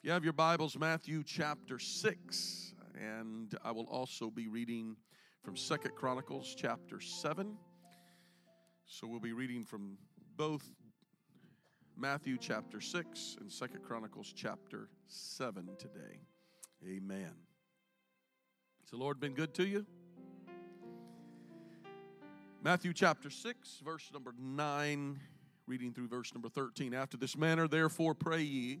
If you have your Bibles, Matthew chapter 6, and I will also be reading from Second Chronicles chapter 7. So we'll be reading from both Matthew chapter 6 and Second Chronicles chapter 7 today. Amen. Has the Lord been good to you? Matthew chapter 6, verse number 9, reading through verse number 13. After this manner, therefore, pray ye.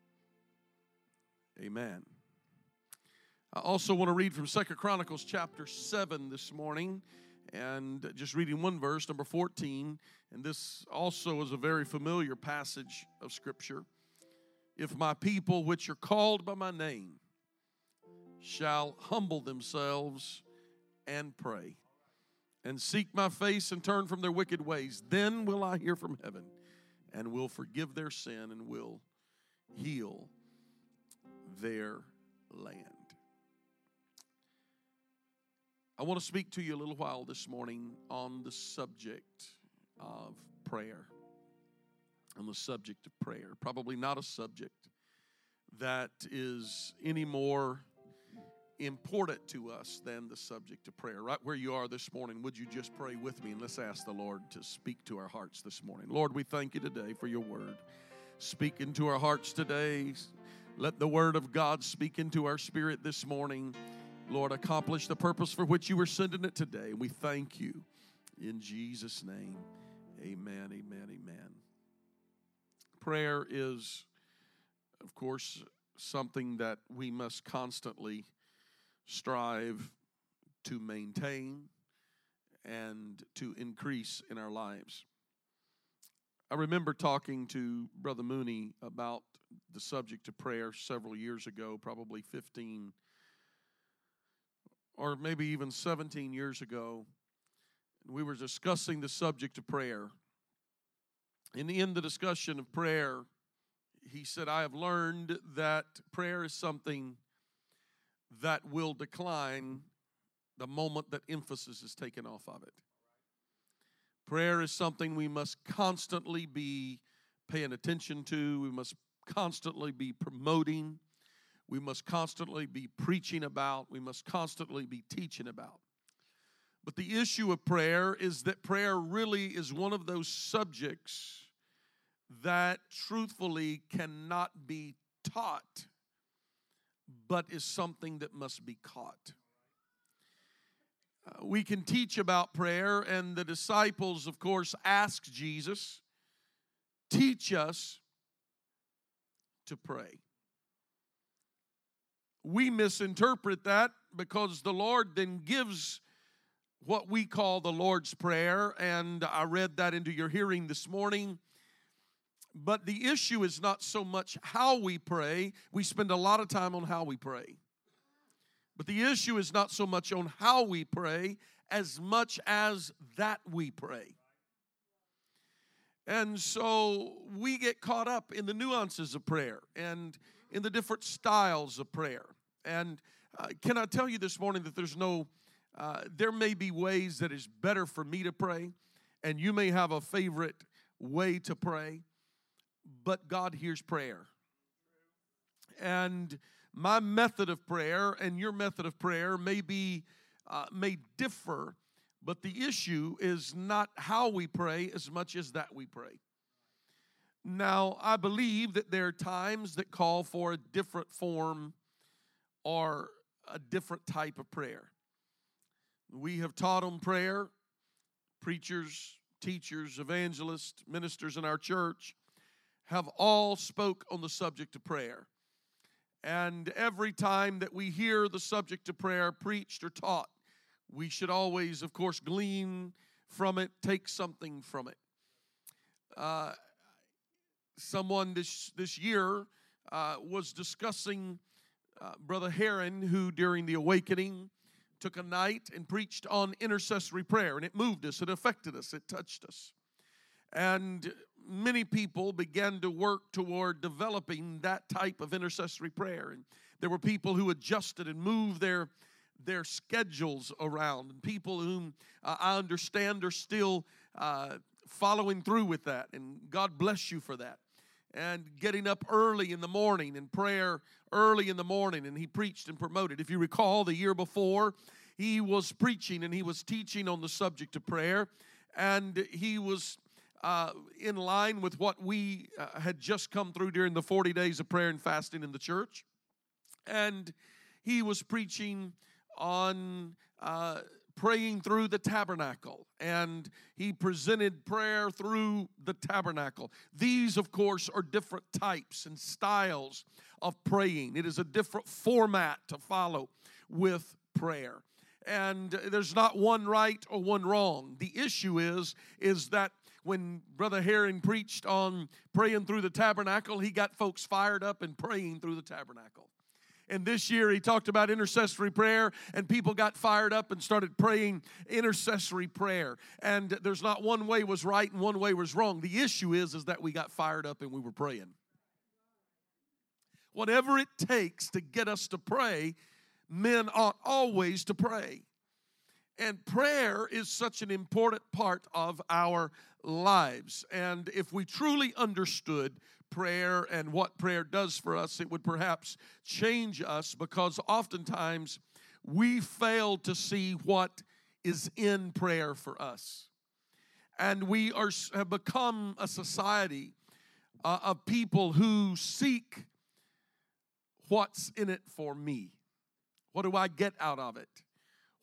Amen. I also want to read from Second Chronicles chapter 7 this morning and just reading one verse, number 14. And this also is a very familiar passage of Scripture. If my people, which are called by my name, shall humble themselves and pray and seek my face and turn from their wicked ways, then will I hear from heaven and will forgive their sin and will heal their land. I want to speak to you a little while this morning on the subject of prayer. On the subject of prayer. Probably not a subject that is any more important to us than the subject of prayer. Right where you are this morning, would you just pray with me and let's ask the Lord to speak to our hearts this morning. Lord, we thank you today for your word. Speak into our hearts today. Let the word of God speak into our spirit this morning. Lord, accomplish the purpose for which you were sending it today. And we thank you. In Jesus' name, amen, amen, amen. Prayer is, of course, something that we must constantly strive to maintain and to increase in our lives. I remember talking to Brother Mooney about the subject of prayer several years ago, probably 15 or maybe even 17 years ago. We were discussing the subject of prayer. And in the discussion of prayer, he said, I have learned that prayer is something that will decline the moment that emphasis is taken off of it. Prayer is something we must constantly be paying attention to. We must constantly be promoting. We must constantly be preaching about. We must constantly be teaching about. But the issue of prayer is that prayer really is one of those subjects that truthfully cannot be taught, but is something that must be caught. We can teach about prayer, and the disciples, of course, ask Jesus, teach us to pray. We misinterpret that because the Lord then gives what we call the Lord's Prayer, and I read that into your hearing this morning. But the issue is not so much how we pray, we spend a lot of time on how we pray. But the issue is not so much on how we pray as much as that we pray. And so we get caught up in the nuances of prayer and in the different styles of prayer. And uh, can I tell you this morning that there's no, uh, there may be ways that is better for me to pray, and you may have a favorite way to pray, but God hears prayer. And my method of prayer and your method of prayer may be, uh, may differ but the issue is not how we pray as much as that we pray. Now, I believe that there are times that call for a different form or a different type of prayer. We have taught on prayer, preachers, teachers, evangelists, ministers in our church have all spoke on the subject of prayer. And every time that we hear the subject of prayer preached or taught, we should always, of course, glean from it, take something from it. Uh, someone this this year uh, was discussing uh, Brother Herring, who during the awakening took a night and preached on intercessory prayer, and it moved us, it affected us, it touched us. And many people began to work toward developing that type of intercessory prayer. And there were people who adjusted and moved their their schedules around, and people whom uh, I understand are still uh, following through with that. And God bless you for that. And getting up early in the morning and prayer early in the morning, and he preached and promoted. If you recall, the year before, he was preaching and he was teaching on the subject of prayer, and he was uh, in line with what we uh, had just come through during the 40 days of prayer and fasting in the church. And he was preaching on uh, praying through the tabernacle, and he presented prayer through the tabernacle. These, of course, are different types and styles of praying, it is a different format to follow with prayer and there's not one right or one wrong the issue is is that when Brother Herring preached on praying through the tabernacle, he got folks fired up and praying through the tabernacle. And this year he talked about intercessory prayer, and people got fired up and started praying intercessory prayer. And there's not one way was right and one way was wrong. The issue is, is that we got fired up and we were praying. Whatever it takes to get us to pray, men ought always to pray. And prayer is such an important part of our lives. And if we truly understood prayer and what prayer does for us, it would perhaps change us because oftentimes we fail to see what is in prayer for us. And we are, have become a society uh, of people who seek what's in it for me. What do I get out of it?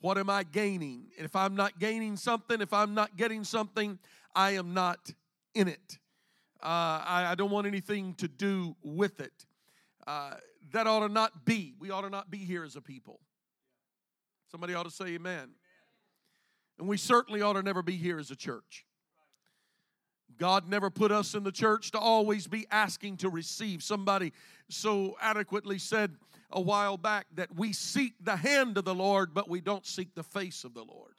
What am I gaining? And if I'm not gaining something, if I'm not getting something, I am not in it. Uh, I, I, don't want anything to do with it. Uh, that ought to not be. We ought to not be here as a people. Somebody ought to say amen. amen. And we certainly ought to never be here as a church. God never put us in the church to always be asking to receive. Somebody so adequately said, a while back that we seek the hand of the Lord, but we don't seek the face of the Lord.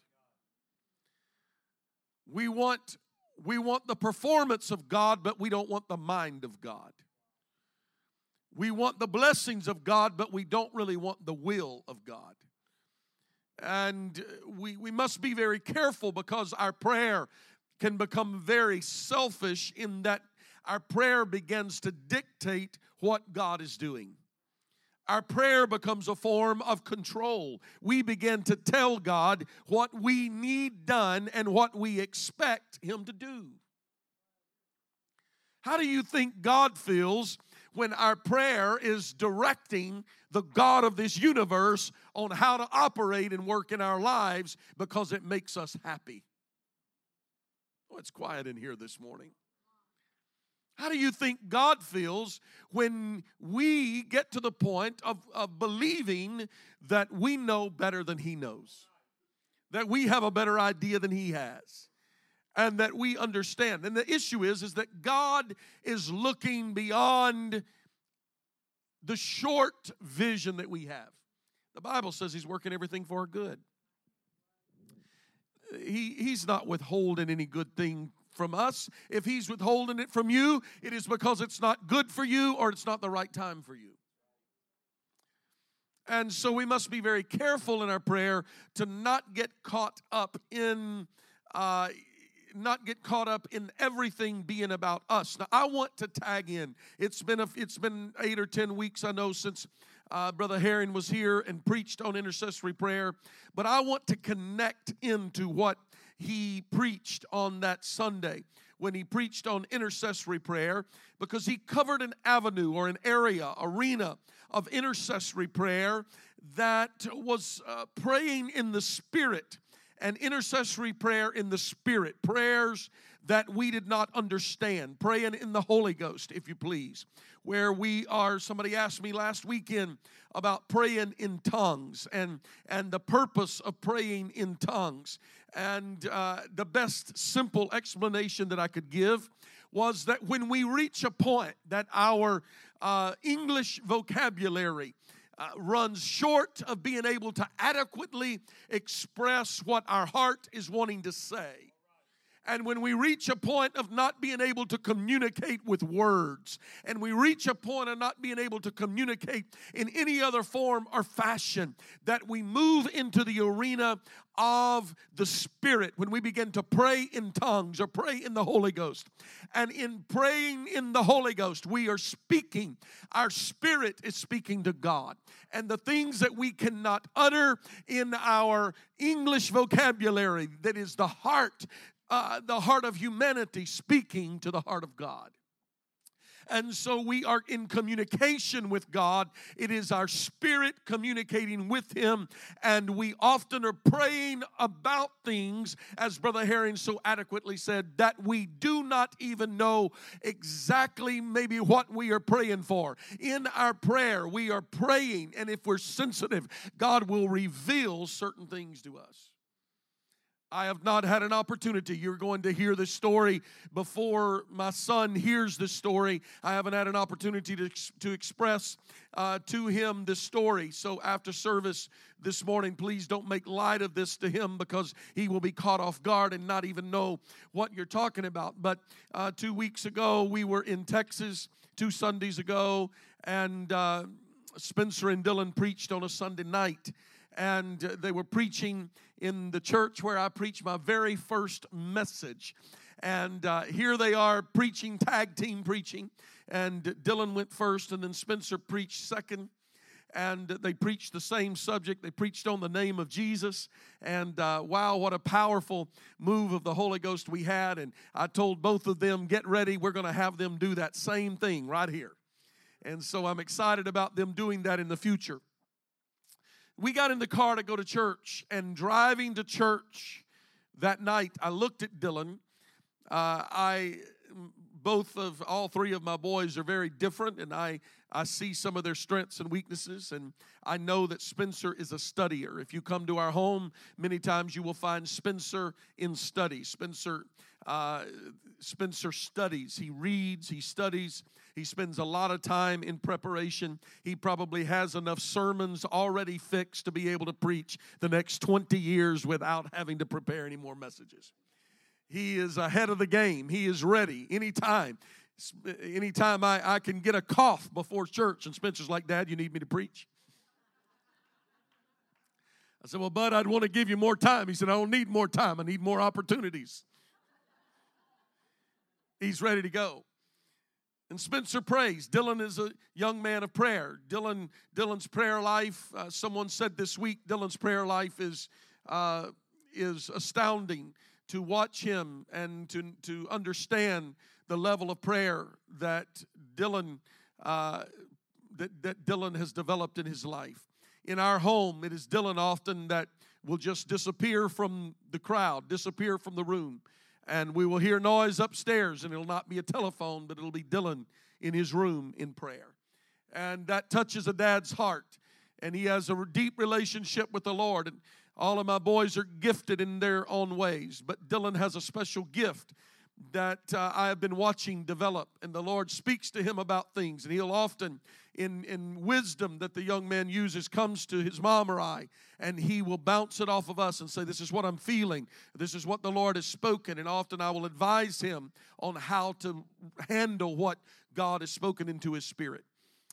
We want, we want the performance of God, but we don't want the mind of God. We want the blessings of God, but we don't really want the will of God. And we, we must be very careful because our prayer can become very selfish in that our prayer begins to dictate what God is doing our prayer becomes a form of control. We begin to tell God what we need done and what we expect Him to do. How do you think God feels when our prayer is directing the God of this universe on how to operate and work in our lives because it makes us happy? Oh, it's quiet in here this morning. How do you think God feels when we get to the point of, of believing that we know better than He knows? That we have a better idea than He has? And that we understand. And the issue is, is that God is looking beyond the short vision that we have. The Bible says He's working everything for our good. He, he's not withholding any good thing from us. If He's withholding it from you, it is because it's not good for you or it's not the right time for you. And so we must be very careful in our prayer to not get caught up in. Uh, not get caught up in everything being about us. Now, I want to tag in. It's been a, it's been eight or ten weeks, I know, since uh, Brother Herring was here and preached on intercessory prayer. But I want to connect into what he preached on that Sunday when he preached on intercessory prayer because he covered an avenue or an area, arena of intercessory prayer that was uh, praying in the Spirit and intercessory prayer in the Spirit, prayers that we did not understand, praying in the Holy Ghost, if you please, where we are. Somebody asked me last weekend about praying in tongues and, and the purpose of praying in tongues. And uh, the best simple explanation that I could give was that when we reach a point that our uh, English vocabulary uh, runs short of being able to adequately express what our heart is wanting to say, and when we reach a point of not being able to communicate with words, and we reach a point of not being able to communicate in any other form or fashion, that we move into the arena of the Spirit when we begin to pray in tongues or pray in the Holy Ghost. And in praying in the Holy Ghost, we are speaking. Our spirit is speaking to God. And the things that we cannot utter in our English vocabulary, that is the heart uh, the heart of humanity speaking to the heart of God. And so we are in communication with God. It is our spirit communicating with Him. And we often are praying about things, as Brother Herring so adequately said, that we do not even know exactly maybe what we are praying for. In our prayer, we are praying, and if we're sensitive, God will reveal certain things to us. I have not had an opportunity. You're going to hear this story before my son hears this story. I haven't had an opportunity to, to express uh, to him this story. So after service this morning, please don't make light of this to him because he will be caught off guard and not even know what you're talking about. But uh, two weeks ago, we were in Texas, two Sundays ago, and uh, Spencer and Dylan preached on a Sunday night and they were preaching in the church where I preached my very first message. And uh, here they are preaching, tag team preaching. And Dylan went first, and then Spencer preached second. And they preached the same subject. They preached on the name of Jesus. And uh, wow, what a powerful move of the Holy Ghost we had. And I told both of them, get ready. We're going to have them do that same thing right here. And so I'm excited about them doing that in the future we got in the car to go to church, and driving to church that night, I looked at Dylan. Uh, I both of all three of my boys are very different, and I I see some of their strengths and weaknesses, and I know that Spencer is a studier. If you come to our home, many times you will find Spencer in study. Spencer uh, Spencer studies. He reads. He studies. He spends a lot of time in preparation. He probably has enough sermons already fixed to be able to preach the next 20 years without having to prepare any more messages. He is ahead of the game. He is ready anytime. Anytime I, I can get a cough before church, and Spencer's like, Dad, you need me to preach? I said, Well, Bud, I'd want to give you more time. He said, I don't need more time, I need more opportunities. He's ready to go. And Spencer prays. Dylan is a young man of prayer. Dylan, Dylan's prayer life. Uh, someone said this week, Dylan's prayer life is uh, is astounding to watch him and to to understand the level of prayer that Dylan uh, that, that Dylan has developed in his life. In our home, it is Dylan often that will just disappear from the crowd, disappear from the room and we will hear noise upstairs, and it'll not be a telephone, but it'll be Dylan in his room in prayer. And that touches a dad's heart. And he has a deep relationship with the Lord. And all of my boys are gifted in their own ways, but Dylan has a special gift that uh, I have been watching develop, and the Lord speaks to him about things, and he'll often, in, in wisdom that the young man uses, comes to his mom or I, and he will bounce it off of us and say, This is what I'm feeling, this is what the Lord has spoken, and often I will advise him on how to handle what God has spoken into his spirit.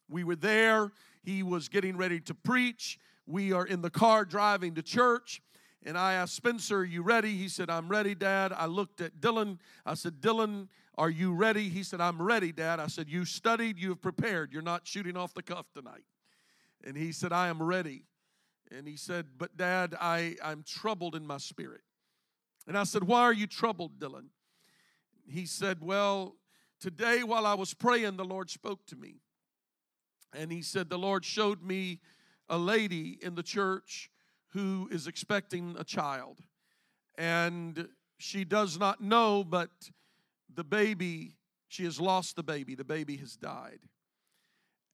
We were there, he was getting ready to preach. We are in the car driving to church and I asked Spencer, Are you ready? He said, I'm ready, Dad. I looked at Dylan. I said, Dylan, are you ready? He said, I'm ready, Dad. I said, You studied, you have prepared. You're not shooting off the cuff tonight. And he said, I am ready. And he said, But Dad, I, I'm troubled in my spirit. And I said, Why are you troubled, Dylan? He said, Well, today while I was praying, the Lord spoke to me. And he said, The Lord showed me a lady in the church who is expecting a child. and she does not know, but the baby, she has lost the baby. The baby has died.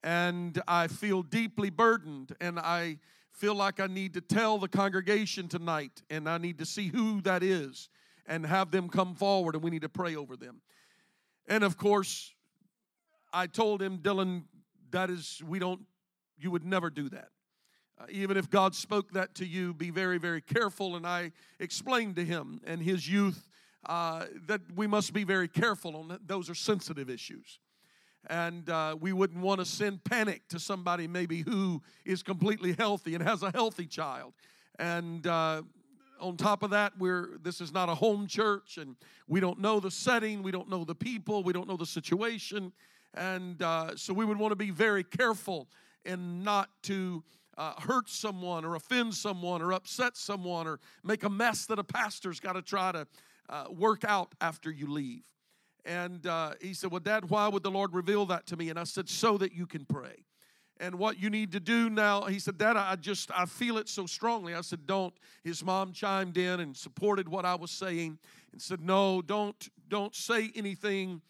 And I feel deeply burdened, and I feel like I need to tell the congregation tonight, and I need to see who that is and have them come forward, and we need to pray over them. And of course, I told him, Dylan, that is, we don't, you would never do that. Uh, even if God spoke that to you, be very, very careful. And I explained to him and his youth uh, that we must be very careful on. Those are sensitive issues. And uh, we wouldn't want to send panic to somebody maybe who is completely healthy and has a healthy child. And uh, on top of that, we're this is not a home church, and we don't know the setting, we don't know the people, we don't know the situation, and uh, so we would want to be very careful and not to uh, hurt someone or offend someone or upset someone or make a mess that a pastor's got to try to uh, work out after you leave. And uh, he said, Well, Dad, why would the Lord reveal that to me? And I said, So that you can pray. And what you need to do now, he said, Dad, I just, I feel it so strongly. I said, Don't. His mom chimed in and supported what I was saying and said, No, don't, don't say anything,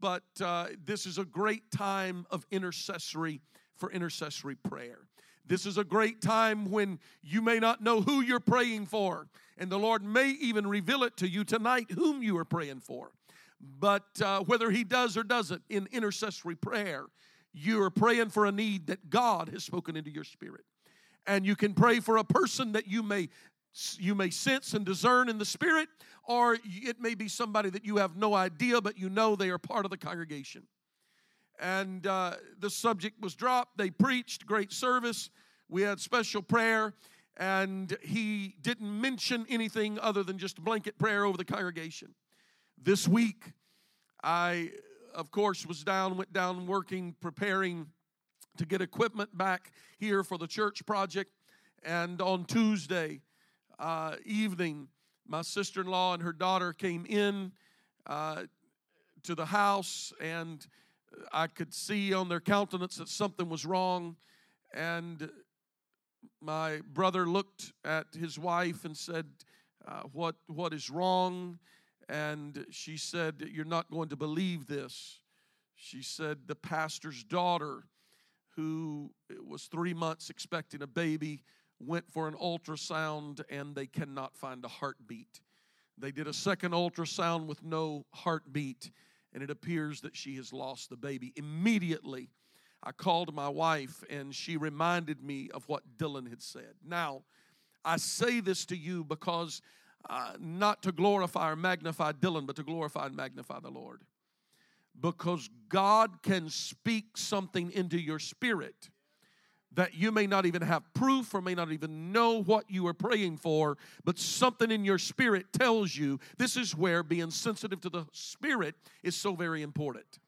but uh, this is a great time of intercessory for intercessory prayer. This is a great time when you may not know who you're praying for, and the Lord may even reveal it to you tonight whom you are praying for. But uh, whether He does or doesn't in intercessory prayer, you are praying for a need that God has spoken into your spirit. And you can pray for a person that you may you may sense and discern in the spirit, or it may be somebody that you have no idea, but you know they are part of the congregation and uh, the subject was dropped. They preached, great service. We had special prayer, and he didn't mention anything other than just blanket prayer over the congregation. This week, I, of course, was down, went down working, preparing to get equipment back here for the church project. And on Tuesday uh, evening, my sister in law and her daughter came in uh, to the house and I could see on their countenance that something was wrong. And my brother looked at his wife and said, uh, what, what is wrong? And she said, You're not going to believe this. She said, The pastor's daughter, who was three months expecting a baby, went for an ultrasound and they cannot find a heartbeat. They did a second ultrasound with no heartbeat and it appears that she has lost the baby. Immediately, I called my wife and she reminded me of what Dylan had said. Now, I say this to you because uh, not to glorify or magnify Dylan, but to glorify and magnify the Lord. Because God can speak something into your spirit that you may not even have proof or may not even know what you are praying for, but something in your spirit tells you this is where being sensitive to the spirit is so very important.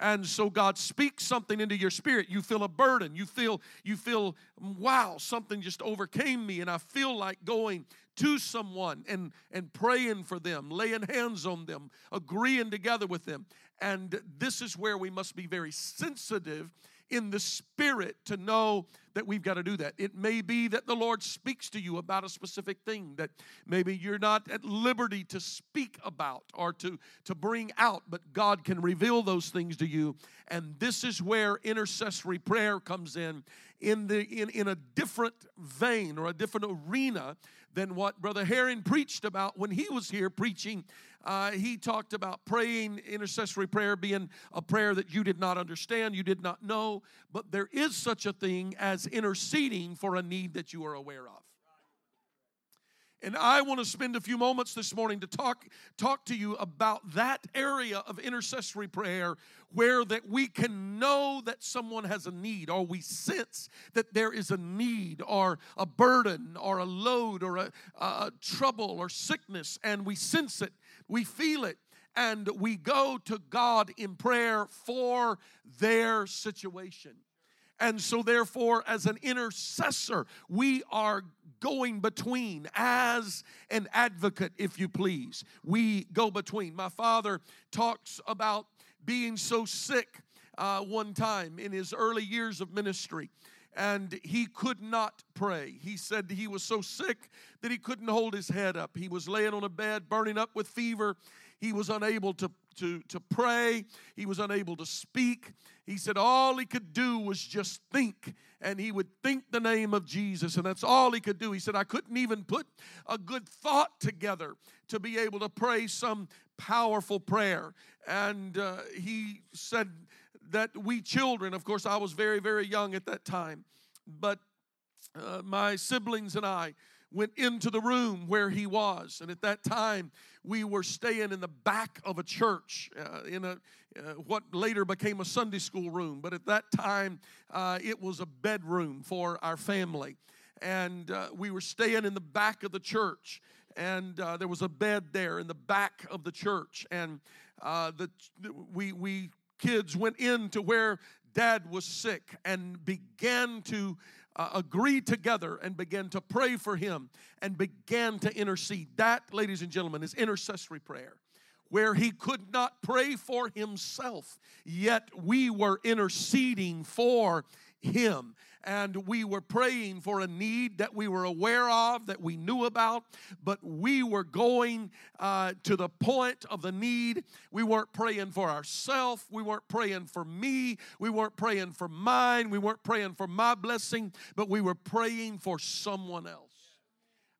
And so God speaks something into your spirit. You feel a burden. You feel, you feel, wow, something just overcame me, and I feel like going to someone and, and praying for them, laying hands on them, agreeing together with them. And this is where we must be very sensitive in the spirit to know that we've got to do that. It may be that the Lord speaks to you about a specific thing that maybe you're not at liberty to speak about or to, to bring out, but God can reveal those things to you. And this is where intercessory prayer comes in, in, the, in, in a different vein or a different arena than what Brother Herring preached about when he was here preaching uh, he talked about praying, intercessory prayer being a prayer that you did not understand, you did not know, but there is such a thing as interceding for a need that you are aware of. And I want to spend a few moments this morning to talk, talk to you about that area of intercessory prayer where that we can know that someone has a need or we sense that there is a need or a burden or a load or a, a trouble or sickness and we sense it we feel it, and we go to God in prayer for their situation. And so, therefore, as an intercessor, we are going between as an advocate, if you please. We go between. My father talks about being so sick uh, one time in his early years of ministry. and he could not pray. He said he was so sick that he couldn't hold his head up. He was laying on a bed, burning up with fever. He was unable to, to, to pray, he was unable to speak. He said all he could do was just think, and he would think the name of Jesus, and that's all he could do. He said, I couldn't even put a good thought together to be able to pray some powerful prayer. And uh, he said that we children, of course, I was very, very young at that time, but uh, my siblings and I went into the room where he was. And at that time, we were staying in the back of a church uh, in a uh, what later became a Sunday school room, but at that time uh, it was a bedroom for our family. And uh, we were staying in the back of the church, and uh, there was a bed there in the back of the church. And uh, the we we kids went into where dad was sick and began to uh, agree together and began to pray for him and began to intercede. That, ladies and gentlemen, is intercessory prayer. Where he could not pray for himself, yet we were interceding for him and we were praying for a need that we were aware of, that we knew about, but we were going uh, to the point of the need. We weren't praying for ourselves. We weren't praying for me. We weren't praying for mine. We weren't praying for my blessing, but we were praying for someone else.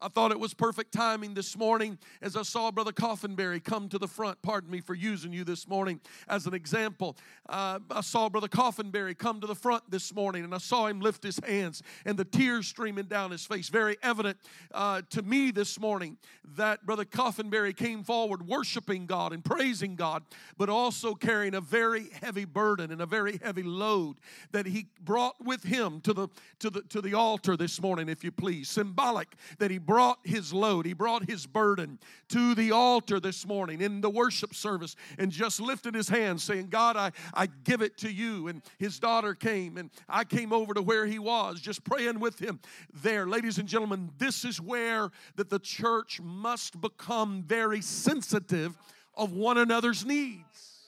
I thought it was perfect timing this morning as I saw Brother Coffinberry come to the front. Pardon me for using you this morning as an example. Uh, I saw Brother Coffinberry come to the front this morning and I saw him lift his hands and the tears streaming down his face. Very evident uh, to me this morning that Brother Coffinberry came forward worshiping God and praising God, but also carrying a very heavy burden and a very heavy load that he brought with him to the, to the, to the altar this morning, if you please. Symbolic that he brought his load, he brought his burden to the altar this morning in the worship service and just lifted his hands, saying, God, I, I give it to you. And his daughter came, and I came over to where he was, just praying with him there. Ladies and gentlemen, this is where that the church must become very sensitive of one another's needs.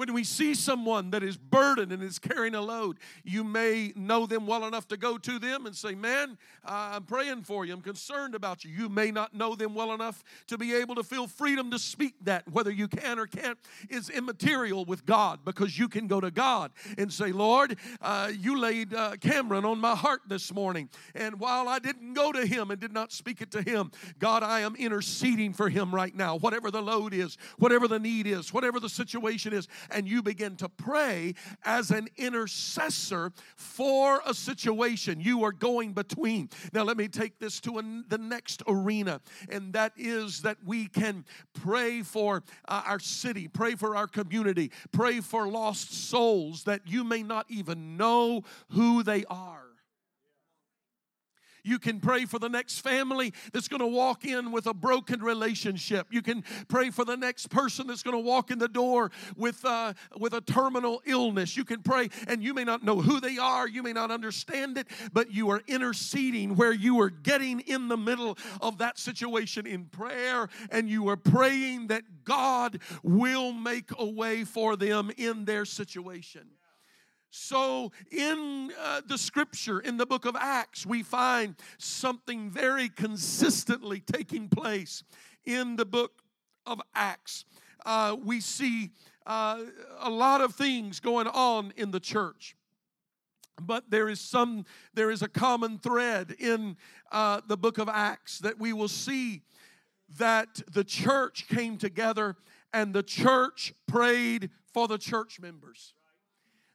When we see someone that is burdened and is carrying a load, you may know them well enough to go to them and say, Man, I'm praying for you. I'm concerned about you. You may not know them well enough to be able to feel freedom to speak that. Whether you can or can't is immaterial with God because you can go to God and say, Lord, uh, you laid uh, Cameron on my heart this morning. And while I didn't go to him and did not speak it to him, God, I am interceding for him right now. Whatever the load is, whatever the need is, whatever the situation is, and you begin to pray as an intercessor for a situation. You are going between. Now, let me take this to an, the next arena, and that is that we can pray for uh, our city, pray for our community, pray for lost souls that you may not even know who they are. You can pray for the next family that's going to walk in with a broken relationship. You can pray for the next person that's going to walk in the door with, uh, with a terminal illness. You can pray, and you may not know who they are, you may not understand it, but you are interceding where you are getting in the middle of that situation in prayer, and you are praying that God will make a way for them in their situation. So, in uh, the scripture, in the book of Acts, we find something very consistently taking place in the book of Acts. Uh, we see uh, a lot of things going on in the church. But there is some, there is a common thread in uh, the book of Acts that we will see that the church came together and the church prayed for the church members.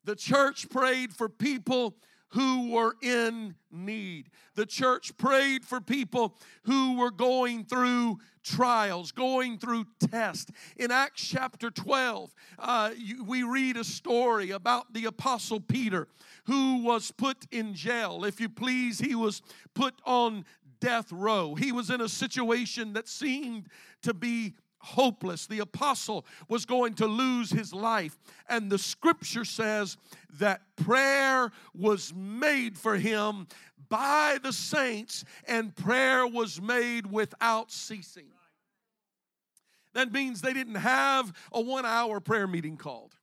The church prayed for people who were in need. The church prayed for people who were going through trials, going through tests. In Acts chapter 12, uh, you, we read a story about the Apostle Peter who was put in jail. If you please, he was put on death row. He was in a situation that seemed to be hopeless. The apostle was going to lose his life. And the scripture says that prayer was made for him by the saints, and prayer was made without ceasing. That means they didn't have a one hour prayer meeting called.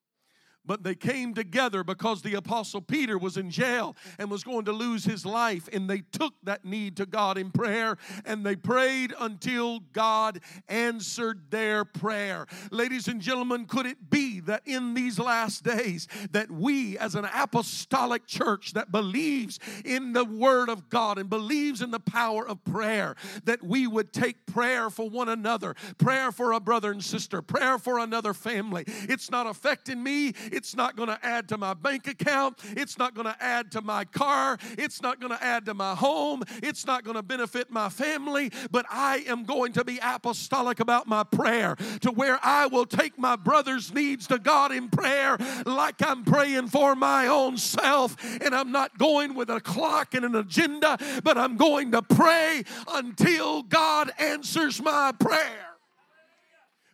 But they came together because the apostle Peter was in jail and was going to lose his life and they took that need to God in prayer and they prayed until God answered their prayer. Ladies and gentlemen, could it be that in these last days that we as an apostolic church that believes in the word of God and believes in the power of prayer that we would take prayer for one another, prayer for a brother and sister, prayer for another family. It's not affecting me it's not going to add to my bank account. It's not going to add to my car. It's not going to add to my home. It's not going to benefit my family. But I am going to be apostolic about my prayer to where I will take my brother's needs to God in prayer like I'm praying for my own self. And I'm not going with a clock and an agenda, but I'm going to pray until God answers my prayer.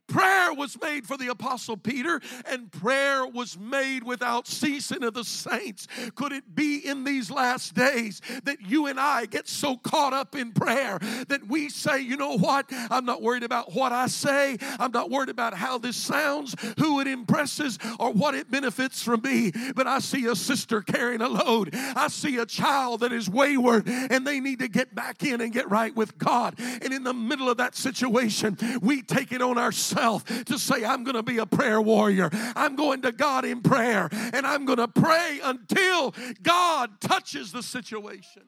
Prayer was made for the Apostle Peter, and prayer was made without ceasing of the saints. Could it be in these last days that you and I get so caught up in prayer that we say, you know what? I'm not worried about what I say. I'm not worried about how this sounds, who it impresses, or what it benefits from me. But I see a sister carrying a load. I see a child that is wayward and they need to get back in and get right with God. And in the middle of that situation, we take it on ourselves yourself to say, I'm going to be a prayer warrior. I'm going to God in prayer and I'm going to pray until God touches the situation.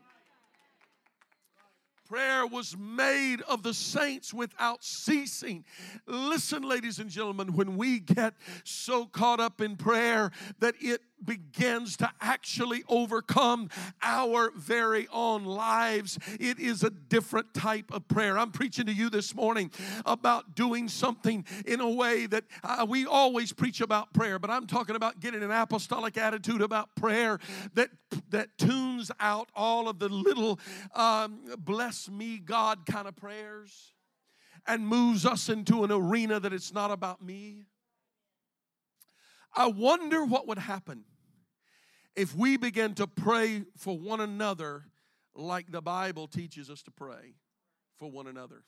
Prayer was made of the saints without ceasing. Listen, ladies and gentlemen, when we get so caught up in prayer that it begins to actually overcome our very own lives. It is a different type of prayer. I'm preaching to you this morning about doing something in a way that uh, we always preach about prayer, but I'm talking about getting an apostolic attitude about prayer that that tunes out all of the little um, bless me God kind of prayers and moves us into an arena that it's not about me. I wonder what would happen if we begin to pray for one another like the Bible teaches us to pray for one another.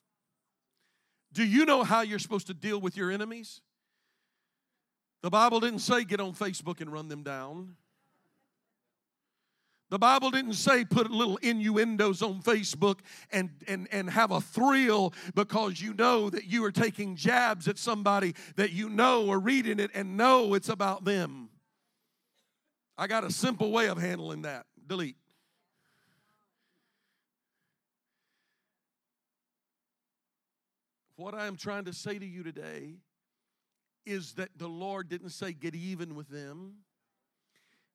Do you know how you're supposed to deal with your enemies? The Bible didn't say get on Facebook and run them down. The Bible didn't say put little innuendos on Facebook and, and, and have a thrill because you know that you are taking jabs at somebody that you know are reading it and know it's about them. I got a simple way of handling that delete. What I am trying to say to you today is that the Lord didn't say get even with them.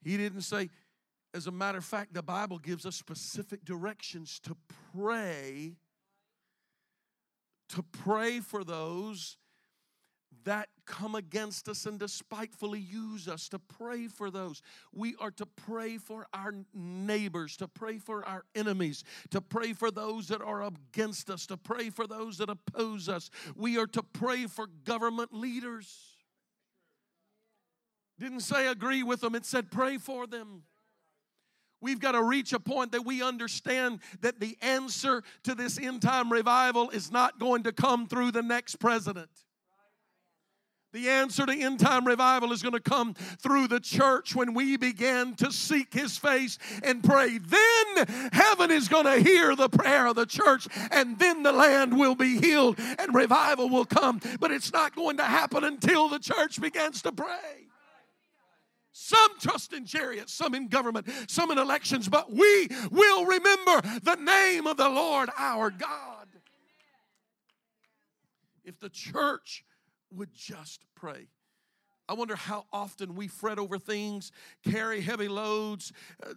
He didn't say, as a matter of fact, the Bible gives us specific directions to pray, to pray for those that come against us and despitefully use us, to pray for those. We are to pray for our neighbors, to pray for our enemies, to pray for those that are against us, to pray for those that oppose us. We are to pray for government leaders. Didn't say agree with them, it said pray for them. We've got to reach a point that we understand that the answer to this end time revival is not going to come through the next president. The answer to end time revival is going to come through the church when we begin to seek His face and pray. Then heaven is going to hear the prayer of the church, and then the land will be healed and revival will come. But it's not going to happen until the church begins to pray. Some trust in chariots, some in government, some in elections, but we will remember the name of the Lord our God. If the church would just pray. I wonder how often we fret over things, carry heavy loads, uh,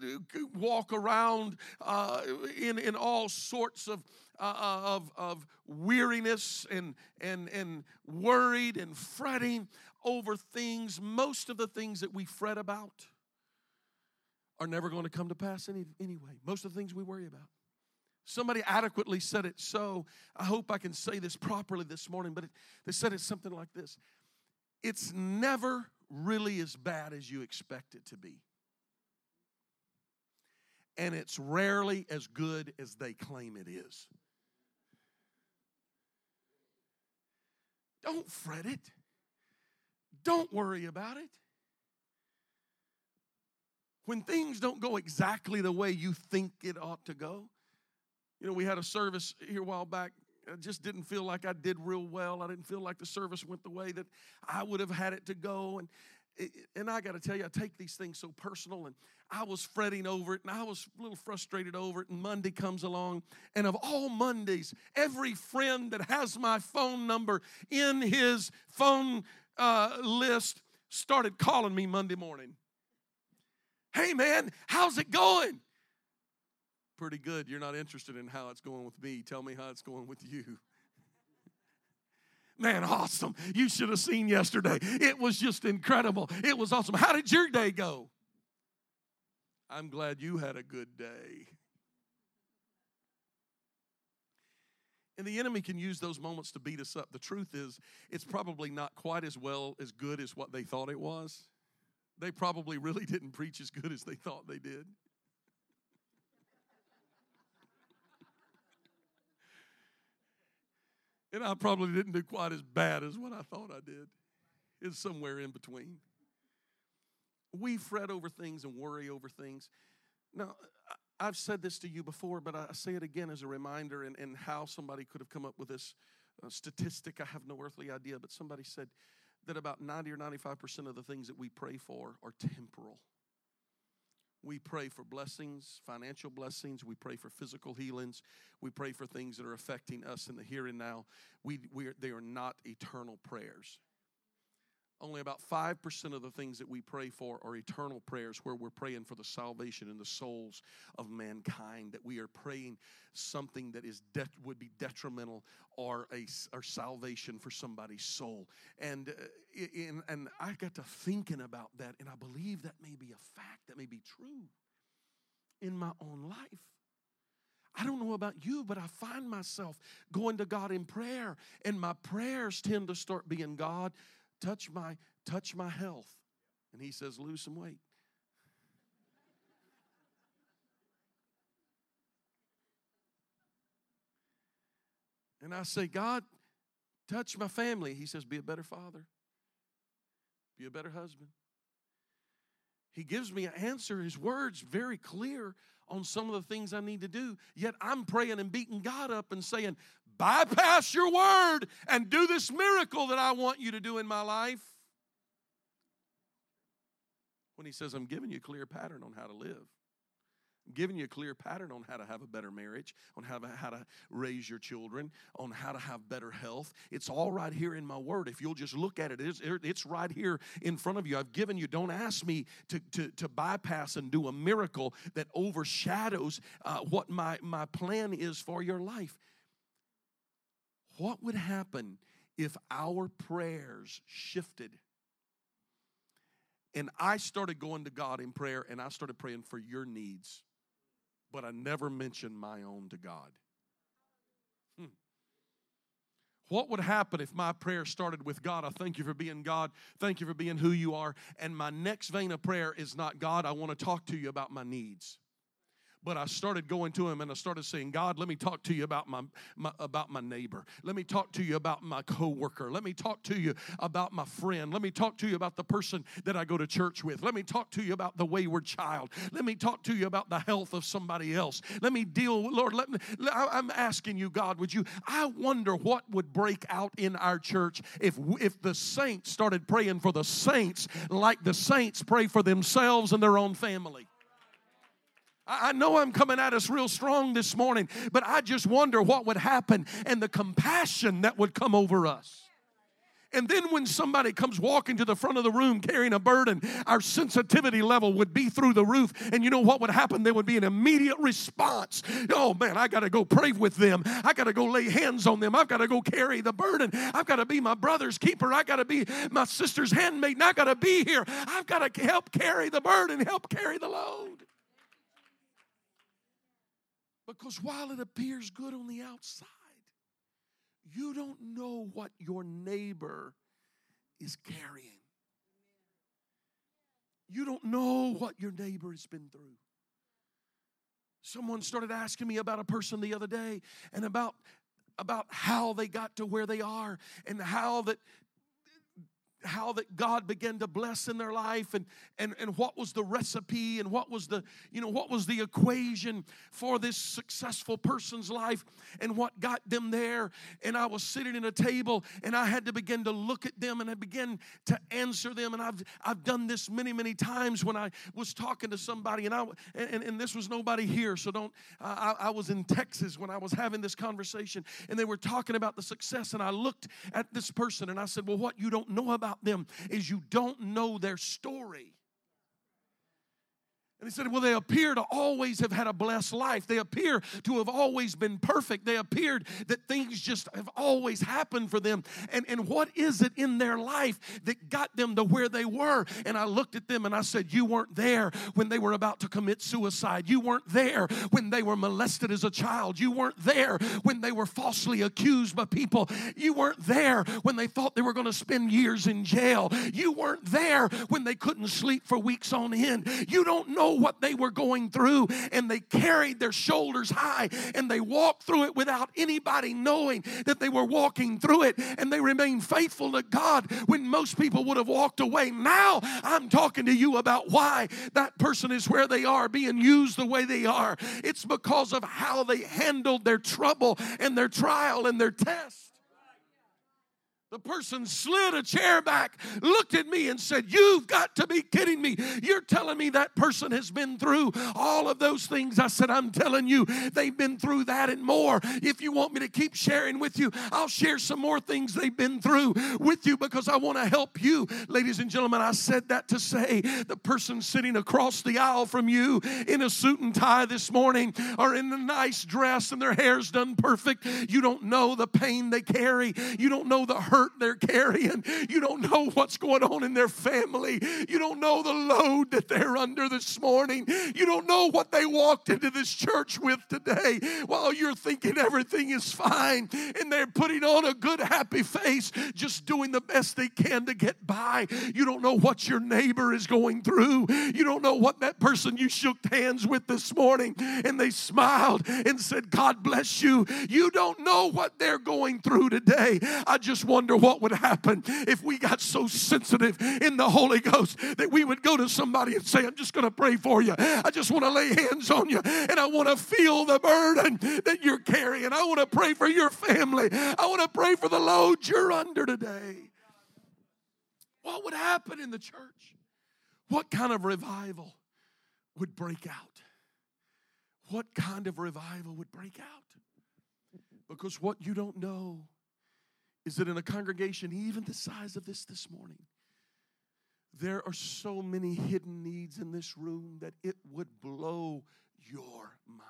walk around uh, in, in all sorts of, uh, uh, of, of weariness and, and, and worried and fretting over things. Most of the things that we fret about are never going to come to pass any, anyway. Most of the things we worry about. Somebody adequately said it so. I hope I can say this properly this morning, but it, they said it something like this It's never really as bad as you expect it to be. And it's rarely as good as they claim it is. Don't fret it. Don't worry about it. when things don't go exactly the way you think it ought to go. You know, we had a service here a while back. I just didn't feel like I did real well. I didn't feel like the service went the way that I would have had it to go. And and I got to tell you, I take these things so personal, and I was fretting over it, and I was a little frustrated over it. And Monday comes along, and of all Mondays, every friend that has my phone number in his phone uh, list started calling me Monday morning. Hey, man, how's it going? Pretty good. You're not interested in how it's going with me. Tell me how it's going with you. Man, awesome. You should have seen yesterday. It was just incredible. It was awesome. How did your day go? I'm glad you had a good day. And the enemy can use those moments to beat us up. The truth is, it's probably not quite as well as good as what they thought it was. They probably really didn't preach as good as they thought they did. And I probably didn't do quite as bad as what I thought I did. It's somewhere in between. We fret over things and worry over things. Now, I've said this to you before, but I say it again as a reminder and, and how somebody could have come up with this uh, statistic. I have no earthly idea, but somebody said that about 90 or 95% of the things that we pray for are temporal. We pray for blessings, financial blessings. We pray for physical healings. We pray for things that are affecting us in the here and now. We, we are, they are not eternal prayers. Only about 5% of the things that we pray for are eternal prayers where we're praying for the salvation and the souls of mankind, that we are praying something that is de- would be detrimental or a or salvation for somebody's soul. And, uh, in, and I got to thinking about that, and I believe that may be a fact, that may be true in my own life. I don't know about you, but I find myself going to God in prayer, and my prayers tend to start being God touch my touch my health. And he says lose some weight. And i say god touch my family. He says be a better father. Be a better husband. He gives me an answer. His words very clear on some of the things i need to do yet i'm praying and beating god up and saying bypass your word and do this miracle that I want you to do in my life. When he says, I'm giving you a clear pattern on how to live. I'm giving you a clear pattern on how to have a better marriage, on how to, how to raise your children, on how to have better health. It's all right here in my word. If you'll just look at it, it's, it's right here in front of you. I've given you, don't ask me to, to, to bypass and do a miracle that overshadows uh, what my, my plan is for your life. What would happen if our prayers shifted? And I started going to God in prayer and I started praying for your needs, but I never mentioned my own to God. Hmm. What would happen if my prayer started with God? I thank you for being God. Thank you for being who you are. And my next vein of prayer is not God, I want to talk to you about my needs but I started going to him and I started saying, God, let me talk to you about my, my, about my neighbor. Let me talk to you about my coworker. Let me talk to you about my friend. Let me talk to you about the person that I go to church with. Let me talk to you about the wayward child. Let me talk to you about the health of somebody else. Let me deal, Lord, let me, I'm asking you, God, would you, I wonder what would break out in our church if, if the saints started praying for the saints like the saints pray for themselves and their own family. I know I'm coming at us real strong this morning, but I just wonder what would happen and the compassion that would come over us. And then when somebody comes walking to the front of the room carrying a burden, our sensitivity level would be through the roof. And you know what would happen? There would be an immediate response. Oh man, I got to go pray with them. I got to go lay hands on them. I've got to go carry the burden. I've got to be my brother's keeper. I got to be my sister's handmaiden. I got to be here. I've got to help carry the burden, help carry the load. Because while it appears good on the outside, you don't know what your neighbor is carrying. You don't know what your neighbor has been through. Someone started asking me about a person the other day and about, about how they got to where they are and how that how that God began to bless in their life and, and, and what was the recipe and what was the, you know, what was the equation for this successful person's life and what got them there. And I was sitting at a table and I had to begin to look at them and I began to answer them. And I've, I've done this many, many times when I was talking to somebody and I, and, and this was nobody here. So don't, I, I was in Texas when I was having this conversation and they were talking about the success and I looked at this person and I said, well, what you don't know about about them is you don't know their story. And he said, Well, they appear to always have had a blessed life. They appear to have always been perfect. They appeared that things just have always happened for them. And, and what is it in their life that got them to where they were? And I looked at them and I said, You weren't there when they were about to commit suicide. You weren't there when they were molested as a child. You weren't there when they were falsely accused by people. You weren't there when they thought they were going to spend years in jail. You weren't there when they couldn't sleep for weeks on end. You don't know what they were going through and they carried their shoulders high and they walked through it without anybody knowing that they were walking through it and they remained faithful to God when most people would have walked away. Now I'm talking to you about why that person is where they are, being used the way they are. It's because of how they handled their trouble and their trial and their test. The person slid a chair back, looked at me, and said, You've got to be kidding me. You're telling me that person has been through all of those things. I said, I'm telling you, they've been through that and more. If you want me to keep sharing with you, I'll share some more things they've been through with you because I want to help you. Ladies and gentlemen, I said that to say the person sitting across the aisle from you in a suit and tie this morning or in a nice dress and their hair's done perfect, you don't know the pain they carry, you don't know the hurt hurt they're carrying. You don't know what's going on in their family. You don't know the load that they're under this morning. You don't know what they walked into this church with today while you're thinking everything is fine and they're putting on a good, happy face, just doing the best they can to get by. You don't know what your neighbor is going through. You don't know what that person you shook hands with this morning and they smiled and said, God bless you. You don't know what they're going through today. I just wonder wonder what would happen if we got so sensitive in the Holy Ghost that we would go to somebody and say, I'm just going to pray for you. I just want to lay hands on you and I want to feel the burden that you're carrying. I want to pray for your family. I want to pray for the load you're under today. What would happen in the church? What kind of revival would break out? What kind of revival would break out? Because what you don't know is that in a congregation even the size of this this morning, there are so many hidden needs in this room that it would blow your mind.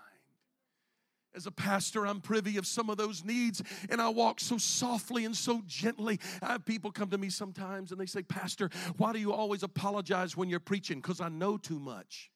As a pastor, I'm privy of some of those needs, and I walk so softly and so gently. I have people come to me sometimes and they say, Pastor, why do you always apologize when you're preaching? Because I know too much.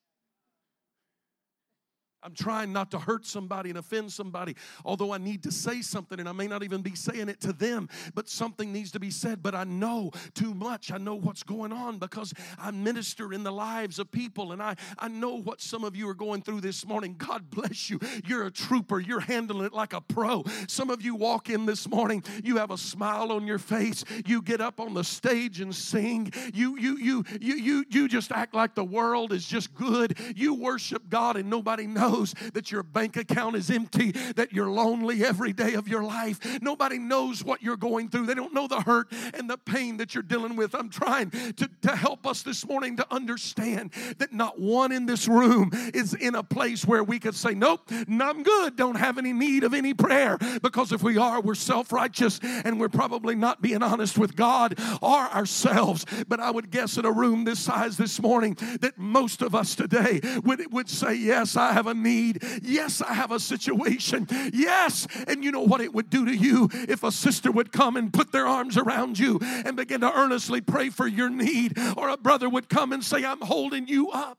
I'm trying not to hurt somebody and offend somebody, although I need to say something and I may not even be saying it to them, but something needs to be said. But I know too much. I know what's going on because I minister in the lives of people and I, I know what some of you are going through this morning. God bless you. You're a trooper, you're handling it like a pro. Some of you walk in this morning, you have a smile on your face, you get up on the stage and sing, you, you, you, you, you, you just act like the world is just good. You worship God and nobody knows knows that your bank account is empty, that you're lonely every day of your life. Nobody knows what you're going through. They don't know the hurt and the pain that you're dealing with. I'm trying to, to help us this morning to understand that not one in this room is in a place where we could say, Nope, I'm good, don't have any need of any prayer. Because if we are, we're self righteous and we're probably not being honest with God or ourselves. But I would guess in a room this size this morning that most of us today would, would say, Yes, I have a need. Yes, I have a situation. Yes. And you know what it would do to you if a sister would come and put their arms around you and begin to earnestly pray for your need, or a brother would come and say, I'm holding you up.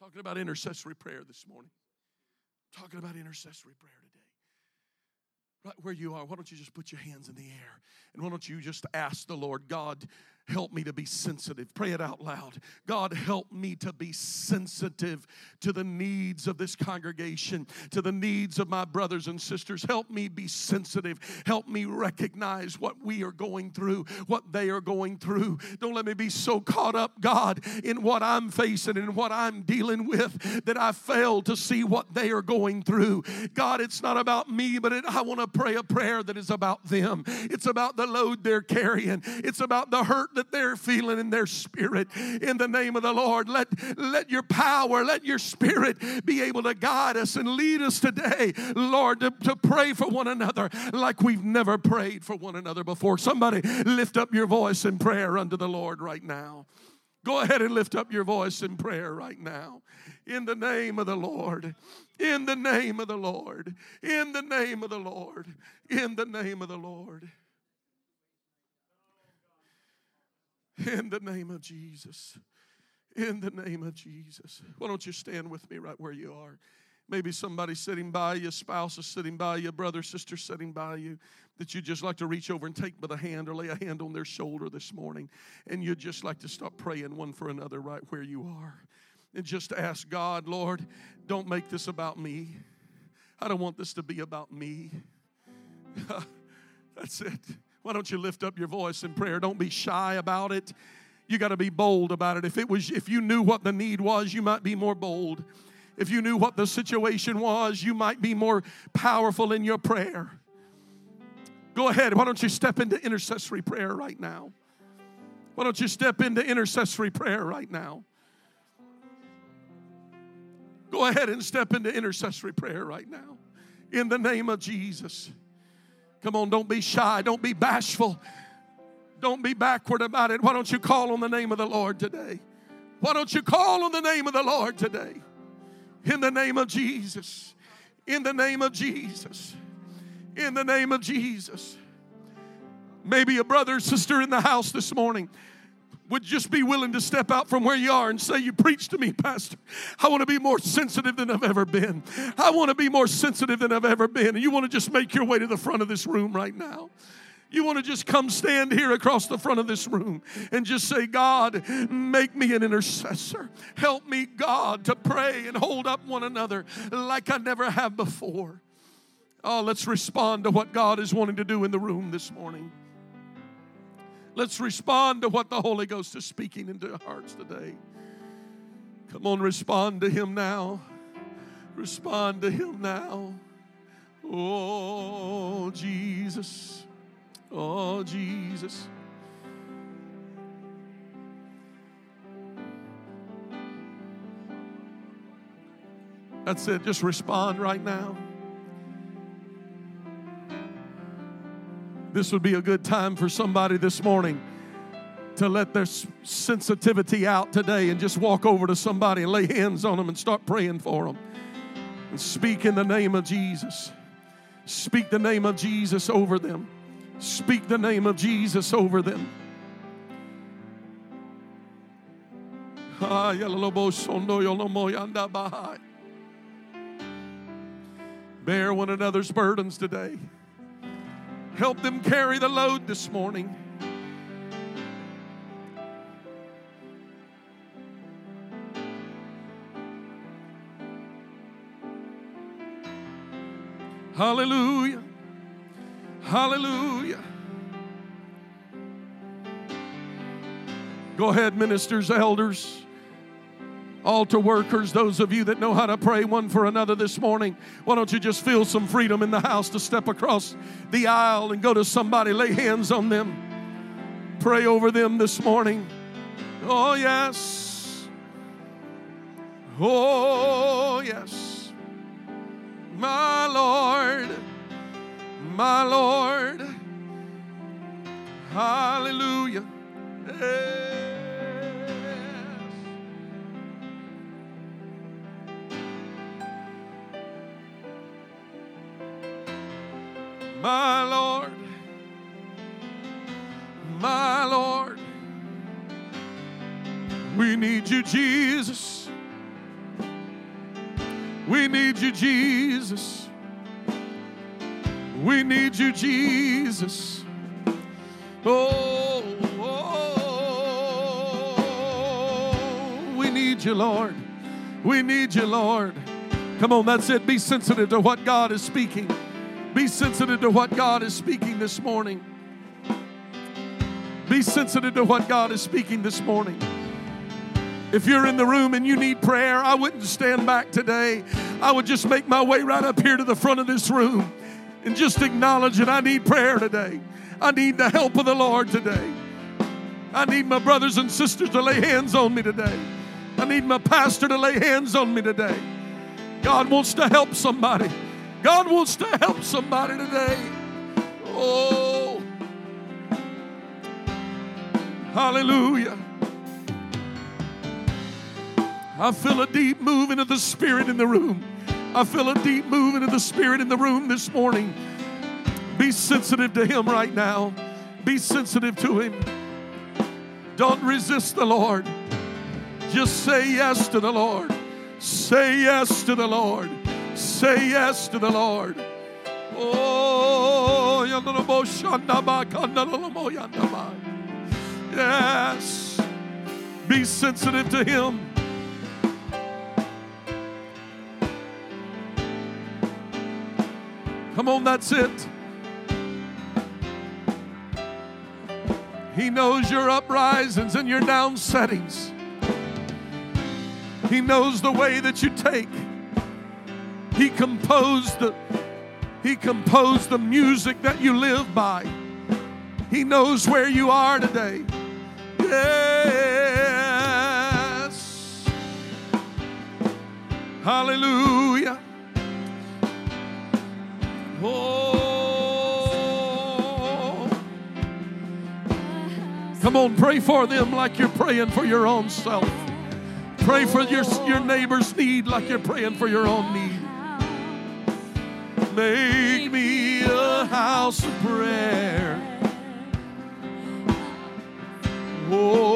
Talking about intercessory prayer this morning. Talking about intercessory prayer today. Right where you are, why don't you just put your hands in the air and why don't you just ask the Lord, God, help me to be sensitive. Pray it out loud. God, help me to be sensitive to the needs of this congregation, to the needs of my brothers and sisters. Help me be sensitive. Help me recognize what we are going through, what they are going through. Don't let me be so caught up, God, in what I'm facing and what I'm dealing with that I fail to see what they are going through. God, it's not about me, but it, I want to pray a prayer that is about them. It's about the load they're carrying, it's about the hurt that they're feeling in their spirit. In the name of the Lord, let, let your power, let your spirit be able to guide us and lead us today, Lord, to, to pray for one another like we've never prayed for one another before. Somebody lift up your voice in prayer unto the Lord right now. Go ahead and lift up your voice in prayer right now. In the name of the Lord. In the name of the Lord. In the name of the Lord. In the name of the Lord. In the name of Jesus. In the name of Jesus. Why don't you stand with me right where you are? Maybe somebody sitting by you, spouse is sitting by you, brother, sister sitting by you, that you'd just like to reach over and take by the hand or lay a hand on their shoulder this morning. And you'd just like to stop praying one for another right where you are. And just ask God, Lord, don't make this about me. I don't want this to be about me. That's it. Why don't you lift up your voice in prayer? Don't be shy about it. You got to be bold about it. If it was if you knew what the need was, you might be more bold. If you knew what the situation was, you might be more powerful in your prayer. Go ahead. Why don't you step into intercessory prayer right now? Why don't you step into intercessory prayer right now? Go ahead and step into intercessory prayer right now. In the name of Jesus. Come on, don't be shy, don't be bashful, don't be backward about it. Why don't you call on the name of the Lord today? Why don't you call on the name of the Lord today? In the name of Jesus. In the name of Jesus. In the name of Jesus. Maybe a brother or sister in the house this morning would just be willing to step out from where you are and say, You preach to me, Pastor. I want to be more sensitive than I've ever been. I want to be more sensitive than I've ever been. And you want to just make your way to the front of this room right now. You want to just come stand here across the front of this room and just say, God, make me an intercessor. Help me, God, to pray and hold up one another like I never have before. Oh, let's respond to what God is wanting to do in the room this morning. Let's respond to what the Holy Ghost is speaking into our hearts today. Come on, respond to Him now. Respond to Him now. Oh, Jesus. Oh, Jesus. That's it. Just respond right now. This would be a good time for somebody this morning to let their sensitivity out today and just walk over to somebody and lay hands on them and start praying for them. And speak in the name of Jesus. Speak the name of Jesus over them. Speak the name of Jesus over them. Bear one another's burdens today. Help them carry the load this morning. Hallelujah. Hallelujah. Go ahead, ministers, elders altar workers, those of you that know how to pray one for another this morning, why don't you just feel some freedom in the house to step across the aisle and go to somebody, lay hands on them, pray over them this morning? Oh, yes. Oh, yes. My Lord, my Lord. Hallelujah. Hey. My Lord, my Lord, we need you, Jesus. We need you, Jesus. We need you, Jesus. Oh, oh, we need you, Lord. We need you, Lord. Come on, that's it. Be sensitive to what God is speaking. Be sensitive to what God is speaking this morning. Be sensitive to what God is speaking this morning. If you're in the room and you need prayer, I wouldn't stand back today. I would just make my way right up here to the front of this room and just acknowledge that I need prayer today. I need the help of the Lord today. I need my brothers and sisters to lay hands on me today. I need my pastor to lay hands on me today. God wants to help somebody. God wants to help somebody today. Oh, hallelujah. I feel a deep moving of the Spirit in the room. I feel a deep moving of the Spirit in the room this morning. Be sensitive to Him right now. Be sensitive to Him. Don't resist the Lord. Just say yes to the Lord. Say yes to the Lord. Say yes to the Lord. Oh, yes. Be sensitive to Him. Come on, that's it. He knows your uprisings and your down settings. He knows the way that you take. He composed the He composed the music that you live by. He knows where you are today. Yes. Hallelujah. Oh. Come on, pray for them like you're praying for your own self. Pray for your, your neighbor's need like you're praying for your own need. Make me a house of prayer. Oh,